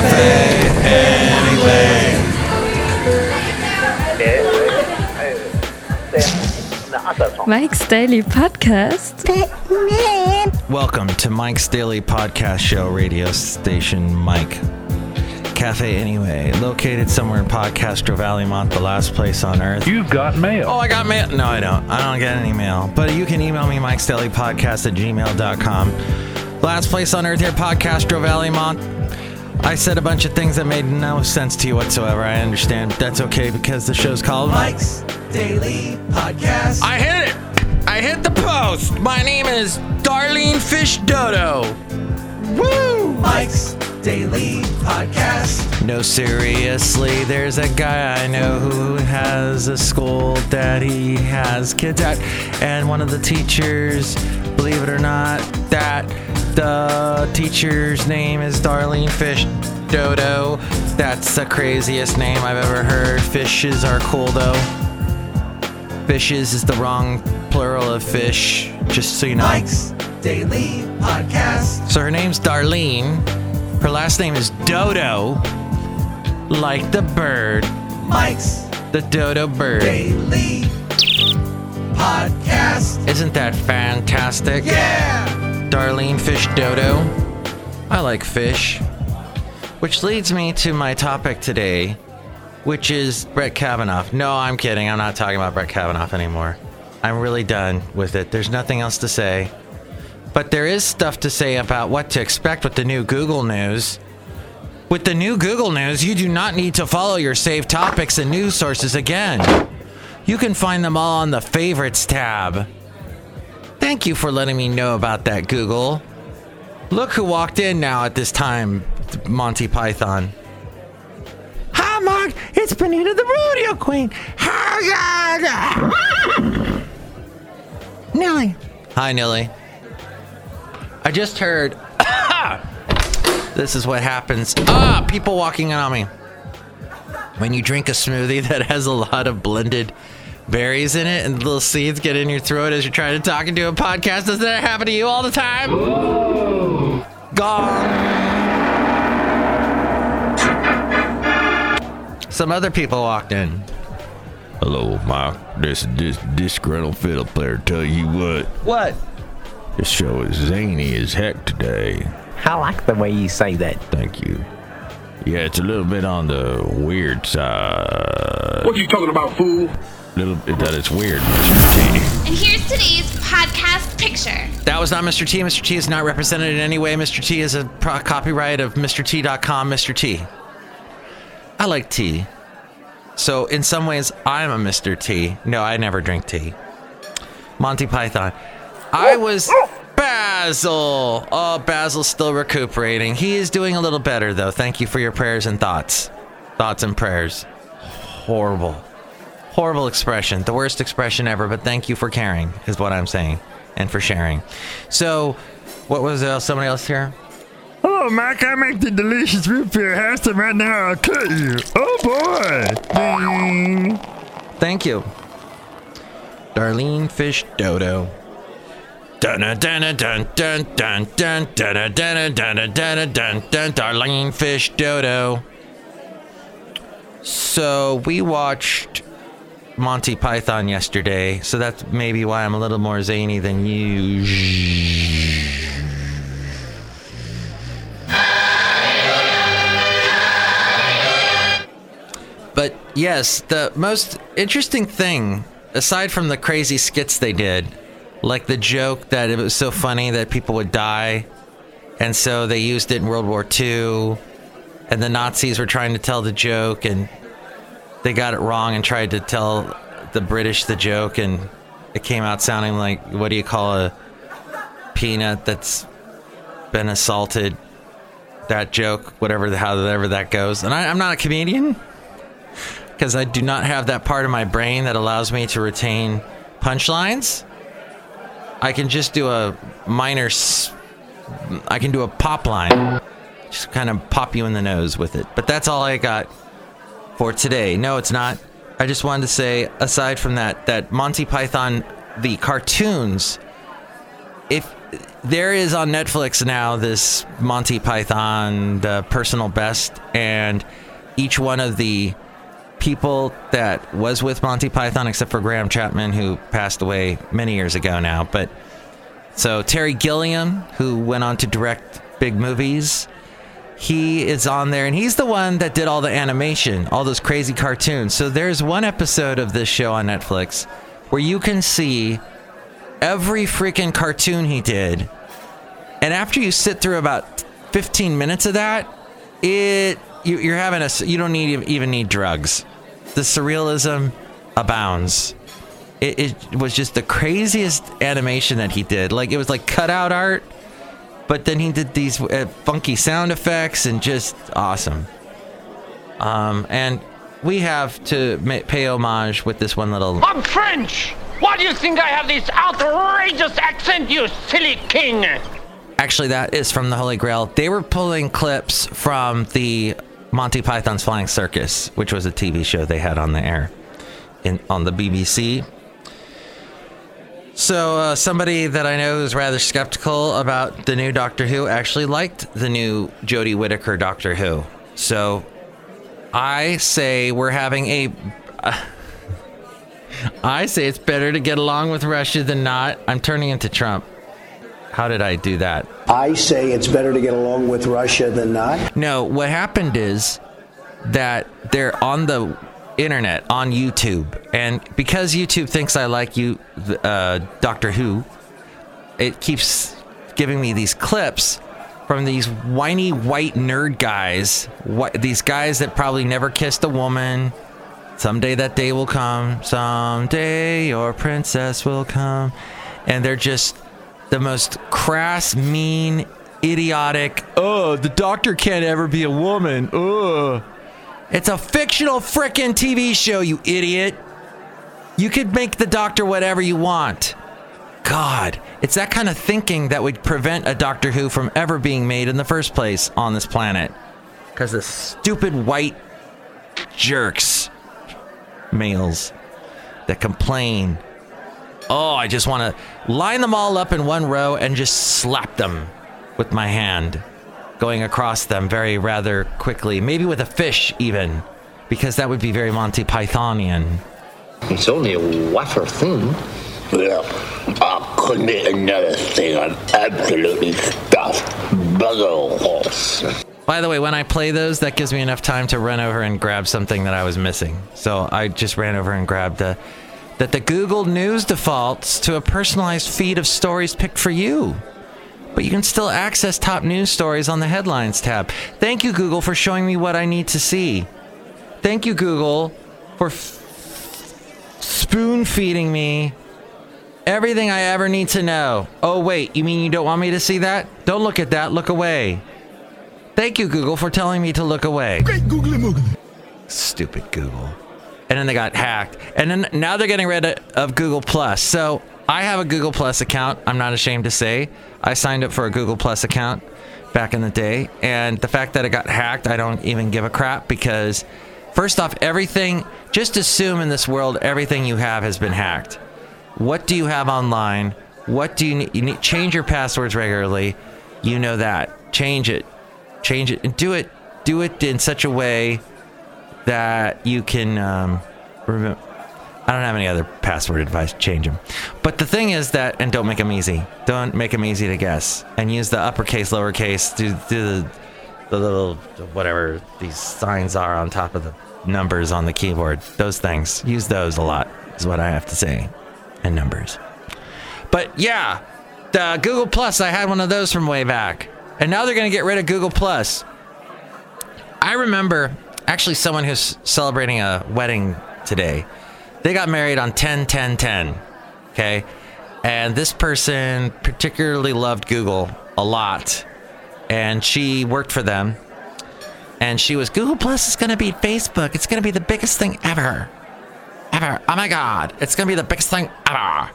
cafe anyway. Mike's Daily Podcast. Welcome to Mike's Daily Podcast Show radio station, Mike. Cafe Anyway, located somewhere in Podcastro Valley, Mont, the last place on earth. You've got mail. Oh, I got mail. No, I don't. I don't get any mail. But you can email me, Mike's Daily Podcast at gmail.com. Last place on earth here, Podcastro Valley, Mont. I said a bunch of things that made no sense to you whatsoever. I understand. But that's okay because the show's called Mike's Daily Podcast. I hit it! I hit the post! My name is Darlene Fish Dodo. Woo! Mike's Daily Podcast. No, seriously, there's a guy I know who has a school that he has kids at, and one of the teachers, believe it or not, that the teacher's name is Darlene Fish Dodo. That's the craziest name I've ever heard. Fishes are cool though. Fishes is the wrong plural of fish, just so you know. Mike's Daily Podcast. So her name's Darlene. Her last name is Dodo, like the bird, Mike's the dodo bird. Daily Podcast. Isn't that fantastic? Yeah! Darlene Fish Dodo. I like fish. Which leads me to my topic today, which is Brett Kavanaugh. No, I'm kidding. I'm not talking about Brett Kavanaugh anymore. I'm really done with it. There's nothing else to say. But there is stuff to say about what to expect with the new Google News. With the new Google News, you do not need to follow your saved topics and news sources again. You can find them all on the favorites tab. Thank you for letting me know about that, Google. Look who walked in now at this time, Monty Python. Hi, Mark. It's Benita the Rodeo Queen. Hi, Nilly. Hi, Nilly. I just heard. this is what happens. Ah, people walking in on me. When you drink a smoothie that has a lot of blended berries in it and little seeds get in your throat as you're trying to talk into a podcast, does that happen to you all the time? Gone. Some other people walked in. Hello, Mike. This this disgruntled fiddle player. Tell you what, What? this show is zany as heck today. I like the way you say that. Thank you. Yeah, it's a little bit on the weird side. What are you talking about, fool? Little bit that it's weird, Mr. T. And here's today's podcast picture. That was not Mr. T. Mr. T is not represented in any way. Mr. T is a pro- copyright of MrT.com, Mr. T. I like tea. So, in some ways, I'm a Mr. T. No, I never drink tea. Monty Python. I was Basil. Oh, Basil's still recuperating. He is doing a little better, though. Thank you for your prayers and thoughts. Thoughts and prayers. Horrible horrible expression, the worst expression ever, but thank you for caring, is what I'm saying, and for sharing. So, what was uh, somebody else here? Oh, Mike, I make the delicious root beer Has to right now. I'll cut you. Oh, boy. Ding. Thank you. Darlene Fish Dodo. Darlene Fish Dodo. So we watched Monty Python yesterday, so that's maybe why I'm a little more zany than you. But yes, the most interesting thing, aside from the crazy skits they did, like the joke that it was so funny that people would die, and so they used it in World War II, and the Nazis were trying to tell the joke, and they got it wrong and tried to tell the British the joke, and it came out sounding like what do you call a peanut that's been assaulted? That joke, whatever the however that goes. And I, I'm not a comedian because I do not have that part of my brain that allows me to retain punchlines. I can just do a minor. I can do a pop line, just kind of pop you in the nose with it. But that's all I got for today. No, it's not. I just wanted to say, aside from that, that Monty Python, the cartoons. If there is on Netflix now this Monty Python, the personal best, and each one of the people that was with Monty Python, except for Graham Chapman, who passed away many years ago now. But so Terry Gilliam, who went on to direct big movies, he is on there, and he's the one that did all the animation, all those crazy cartoons. So there's one episode of this show on Netflix where you can see every freaking cartoon he did. And after you sit through about 15 minutes of that, it you, you're having a you don't need even need drugs. The surrealism abounds. It, it was just the craziest animation that he did. Like it was like cutout art, but then he did these uh, funky sound effects and just awesome. Um, and we have to ma- pay homage with this one little. I'm French! Why do you think I have this outrageous accent, you silly king? Actually, that is from the Holy Grail. They were pulling clips from the Monty Python's Flying Circus, which was a TV show they had on the air in on the BBC. So, uh, somebody that I know is rather skeptical about the new Doctor Who actually liked the new Jodie Whittaker Doctor Who. So, I say we're having a. Uh, I say it's better to get along with Russia than not. I'm turning into Trump. How did I do that? I say it's better to get along with Russia than not. No, what happened is that they're on the internet, on YouTube, and because YouTube thinks I like you, uh, Doctor Who, it keeps giving me these clips from these whiny white nerd guys, what, these guys that probably never kissed a woman. Someday that day will come. Someday your princess will come. And they're just the most crass, mean, idiotic. Oh, the doctor can't ever be a woman. Ugh. It's a fictional frickin' TV show, you idiot. You could make the doctor whatever you want. God, it's that kind of thinking that would prevent a Doctor Who from ever being made in the first place on this planet. Because the stupid white jerks, males, that complain. Oh, I just want to line them all up in one row and just slap them with my hand, going across them very rather quickly, maybe with a fish even, because that would be very Monty Pythonian. It's only a wafer thin. Yeah, I couldn't eat another thing. I'm absolutely stuffed. Bugger horse. By the way, when I play those, that gives me enough time to run over and grab something that I was missing. So I just ran over and grabbed a, that the Google News defaults to a personalized feed of stories picked for you. But you can still access top news stories on the headlines tab. Thank you, Google, for showing me what I need to see. Thank you, Google, for f- spoon feeding me everything I ever need to know. Oh, wait, you mean you don't want me to see that? Don't look at that, look away. Thank you, Google, for telling me to look away. Great googly moogly. Stupid Google. And then they got hacked. And then now they're getting rid of Google Plus. So I have a Google Plus account. I'm not ashamed to say. I signed up for a Google Plus account back in the day. And the fact that it got hacked, I don't even give a crap because, first off, everything, just assume in this world, everything you have has been hacked. What do you have online? What do you need? You need change your passwords regularly. You know that. Change it. Change it and do it. Do it in such a way that you can um, remember. I don't have any other password advice. Change them. But the thing is that, and don't make them easy. Don't make them easy to guess. And use the uppercase, lowercase. Do, do the, the little whatever these signs are on top of the numbers on the keyboard. Those things. Use those a lot. Is what I have to say. And numbers. But yeah, the Google Plus. I had one of those from way back, and now they're going to get rid of Google Plus. I remember actually someone who's celebrating a wedding today. They got married on 10 10 10. Okay. And this person particularly loved Google a lot. And she worked for them. And she was Google Plus is going to beat Facebook. It's going to be the biggest thing ever. Ever. Oh my God. It's going to be the biggest thing ever.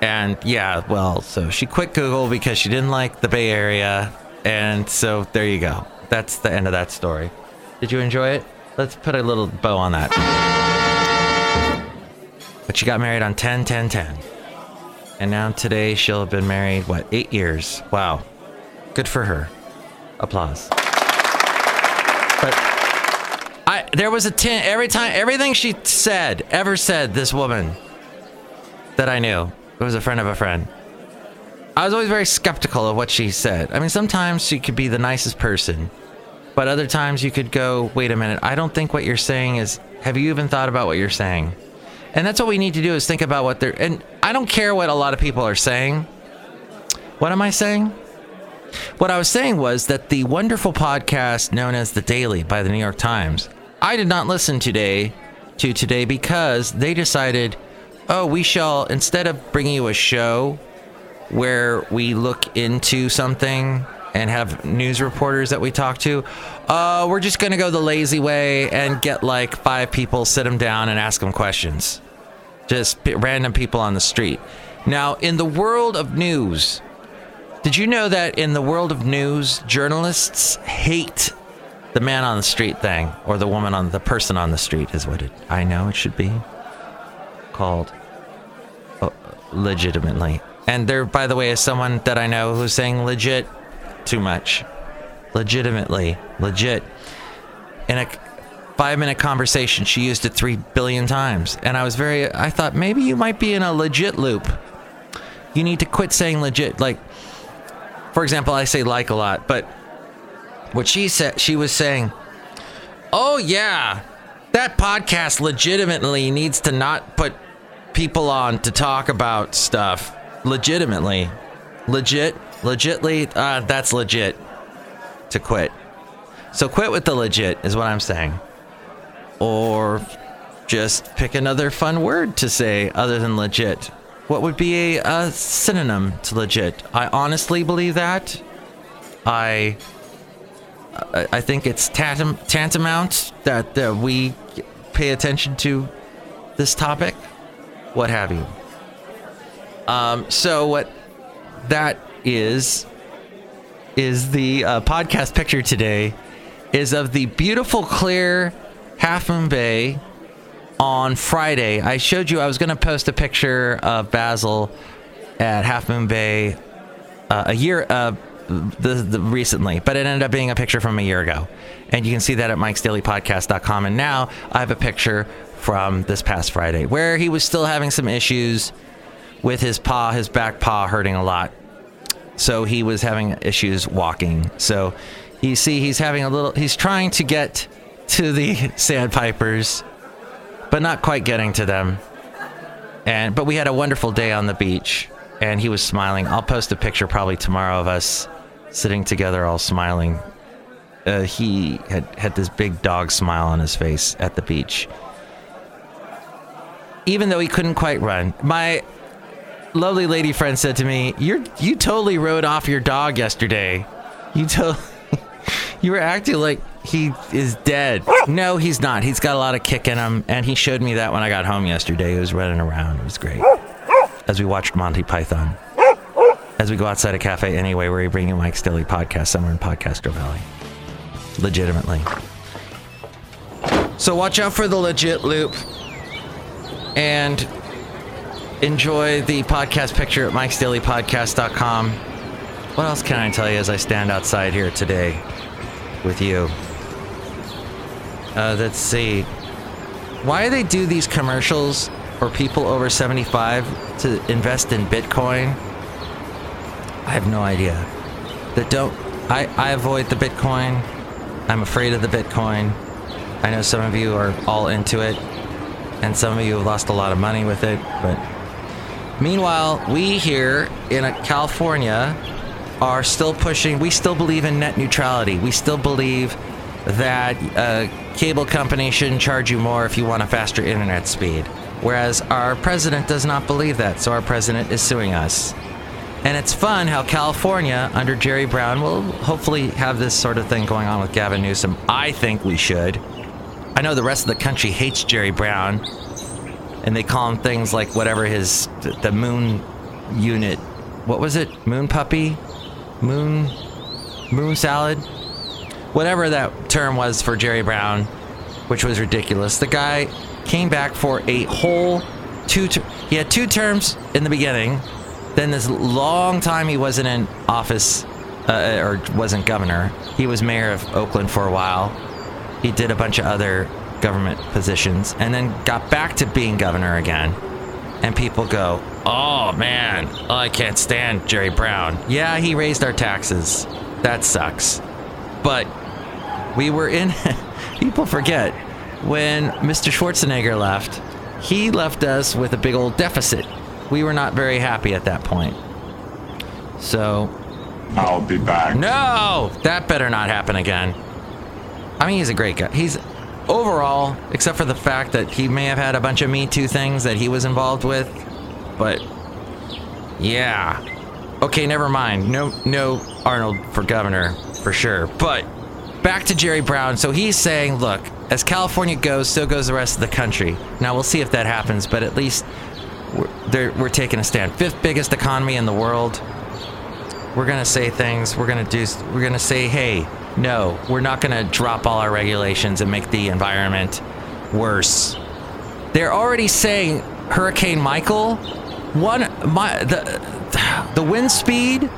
And yeah, well, so she quit Google because she didn't like the Bay Area. And so there you go. That's the end of that story. Did you enjoy it? Let's put a little bow on that. But she got married on 10 10 10. And now today she'll have been married, what, eight years? Wow. Good for her. Applause. But I there was a tin every time everything she said, ever said, this woman that I knew, who was a friend of a friend. I was always very skeptical of what she said. I mean, sometimes she could be the nicest person, but other times you could go, wait a minute, I don't think what you're saying is, have you even thought about what you're saying? And that's what we need to do is think about what they're, and I don't care what a lot of people are saying. What am I saying? What I was saying was that the wonderful podcast known as The Daily by the New York Times, I did not listen today to today because they decided, oh, we shall, instead of bringing you a show where we look into something and have news reporters that we talk to, uh, we're just going to go the lazy way and get like five people, sit them down, and ask them questions. Just random people on the street. Now, in the world of news, did you know that in the world of news, journalists hate the man on the street thing or the woman on the person on the street is what it I know it should be called oh, legitimately. And there by the way is someone that I know who's saying legit too much. Legitimately, legit. In a 5-minute conversation, she used it 3 billion times. And I was very I thought maybe you might be in a legit loop. You need to quit saying legit like for example, I say like a lot, but what she said, she was saying, "Oh yeah, that podcast legitimately needs to not put people on to talk about stuff. Legitimately, legit, legitly, uh, that's legit to quit. So quit with the legit is what I'm saying, or just pick another fun word to say other than legit." What would be a, a synonym to legit? I honestly believe that. I I, think it's tantam- tantamount that, that we pay attention to this topic, what have you. Um, so what that is is the uh, podcast picture today is of the beautiful clear Half Moon Bay on Friday. I showed you I was going to post a picture of Basil at Half Moon Bay uh, a year uh, the, the recently, but it ended up being a picture from a year ago. And you can see that at mikesdailypodcast.com. And now I have a picture from this past Friday where he was still having some issues with his paw, his back paw hurting a lot. So he was having issues walking. So you see, he's having a little, he's trying to get to the sandpipers, but not quite getting to them. And, but we had a wonderful day on the beach and he was smiling. I'll post a picture probably tomorrow of us sitting together all smiling. Uh, he had had this big dog smile on his face at the beach. Even though he couldn't quite run, my lovely lady friend said to me, "You you totally rode off your dog yesterday. You to- you were acting like he is dead. No, he's not. He's got a lot of kick in him, and he showed me that when I got home yesterday. He was running around. It was great. As we watched Monty Python. As we go outside a cafe anyway, where we bring you Mike's Daily Podcast somewhere in Podcaster Valley. Legitimately. So watch out for the legit loop. And enjoy the podcast picture at mikesdailypodcast.com. What else can I tell you as I stand outside here today with you? Uh, let's see. Why do they do these commercials for people over 75 to invest in Bitcoin? I have no idea. That don't. I, I avoid the Bitcoin. I'm afraid of the Bitcoin. I know some of you are all into it, and some of you have lost a lot of money with it. But meanwhile, we here in California are still pushing. We still believe in net neutrality. We still believe that a cable company shouldn't charge you more if you want a faster internet speed. Whereas our president does not believe that, so our president is suing us. And it's fun how California, under Jerry Brown, will hopefully have this sort of thing going on with Gavin Newsom. I think we should. I know the rest of the country hates Jerry Brown, and they call him things like whatever his the moon unit. What was it? Moon puppy, moon, moon salad, whatever that term was for Jerry Brown, which was ridiculous. The guy came back for a whole two. Ter- he had two terms in the beginning Then this long time he wasn't in office uh, or wasn't governor. He was mayor of Oakland for a while. He did a bunch of other government positions and then got back to being governor again. And people go, "Oh man, oh, I can't stand Jerry Brown." Yeah, he raised our taxes. That sucks. But we were in people forget when Mr. Schwarzenegger left, he left us with a big old deficit. We were not very happy at that point. So, I'll be back. no, that better not happen again. I mean, he's a great guy. He's overall, except for the fact that he may have had a bunch of Me Too things that he was involved with, but yeah. Okay, never mind. No, no Arnold for governor for sure. But back to Jerry Brown. So he's saying, look, as California goes, so goes the rest of the country. Now we'll see if that happens, but at least we're, we're taking a stand. Fifth biggest economy in the world. We're gonna say things. We're gonna do. We're gonna say, hey, no, we're not gonna drop all our regulations and make the environment worse. They're already saying Hurricane Michael. One, my the the wind speed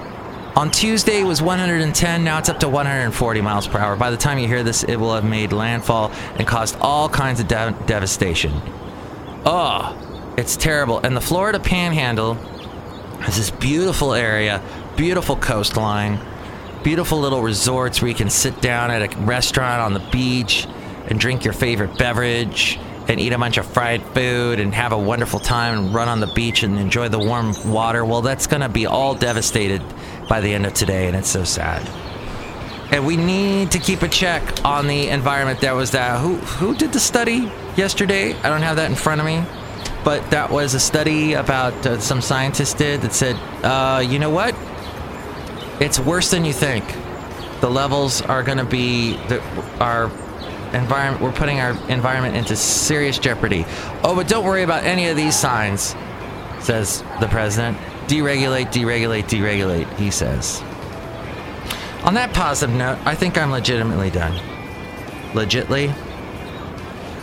on Tuesday it was 110. Now it's up to 140 miles per hour. By the time you hear this, it will have made landfall and caused all kinds of dev- devastation. Oh, it's terrible. And the Florida Panhandle is this beautiful area, beautiful coastline, beautiful little resorts where you can sit down at a restaurant on the beach and drink your favorite beverage and eat a bunch of fried food and have a wonderful time and run on the beach and enjoy the warm water. Well, that's going to be all devastated by the end of today, and it's so sad. And we need to keep a check on the environment. That was that. Who who did the study yesterday? I don't have that in front of me, but that was a study about uh, some scientists did that said, uh, you know what? It's worse than you think. The levels are going to be the, our environment. We're putting our environment into serious jeopardy. Oh, but don't worry about any of these signs, says the president. Deregulate, deregulate, deregulate. He says. On that positive note, I think I'm legitimately done. Legitly.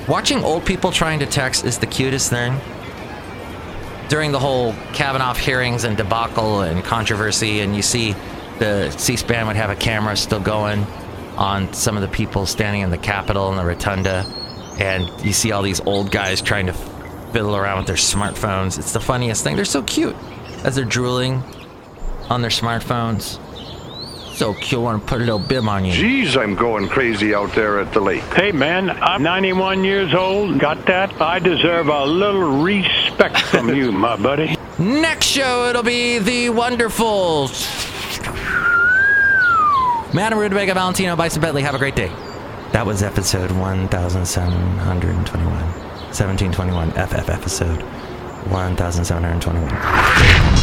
Watching old people trying to text is the cutest thing. During the whole Kavanaugh hearings and debacle and controversy, and you see the C SPAN would have a camera still going on some of the people standing in the Capitol and the rotunda, and you see all these old guys trying to fiddle around with their smartphones. It's the funniest thing. They're so cute as they're drooling on their smartphones. So cute, want to put a little bib on you. Geez, I'm going crazy out there at the lake. Hey man, I'm 91 years old. Got that? I deserve a little respect from you, my buddy. Next show, it'll be the wonderful Madam Rutabaga Valentino Bison Bentley. Have a great day. That was episode 1721. 1721. FF episode 1721.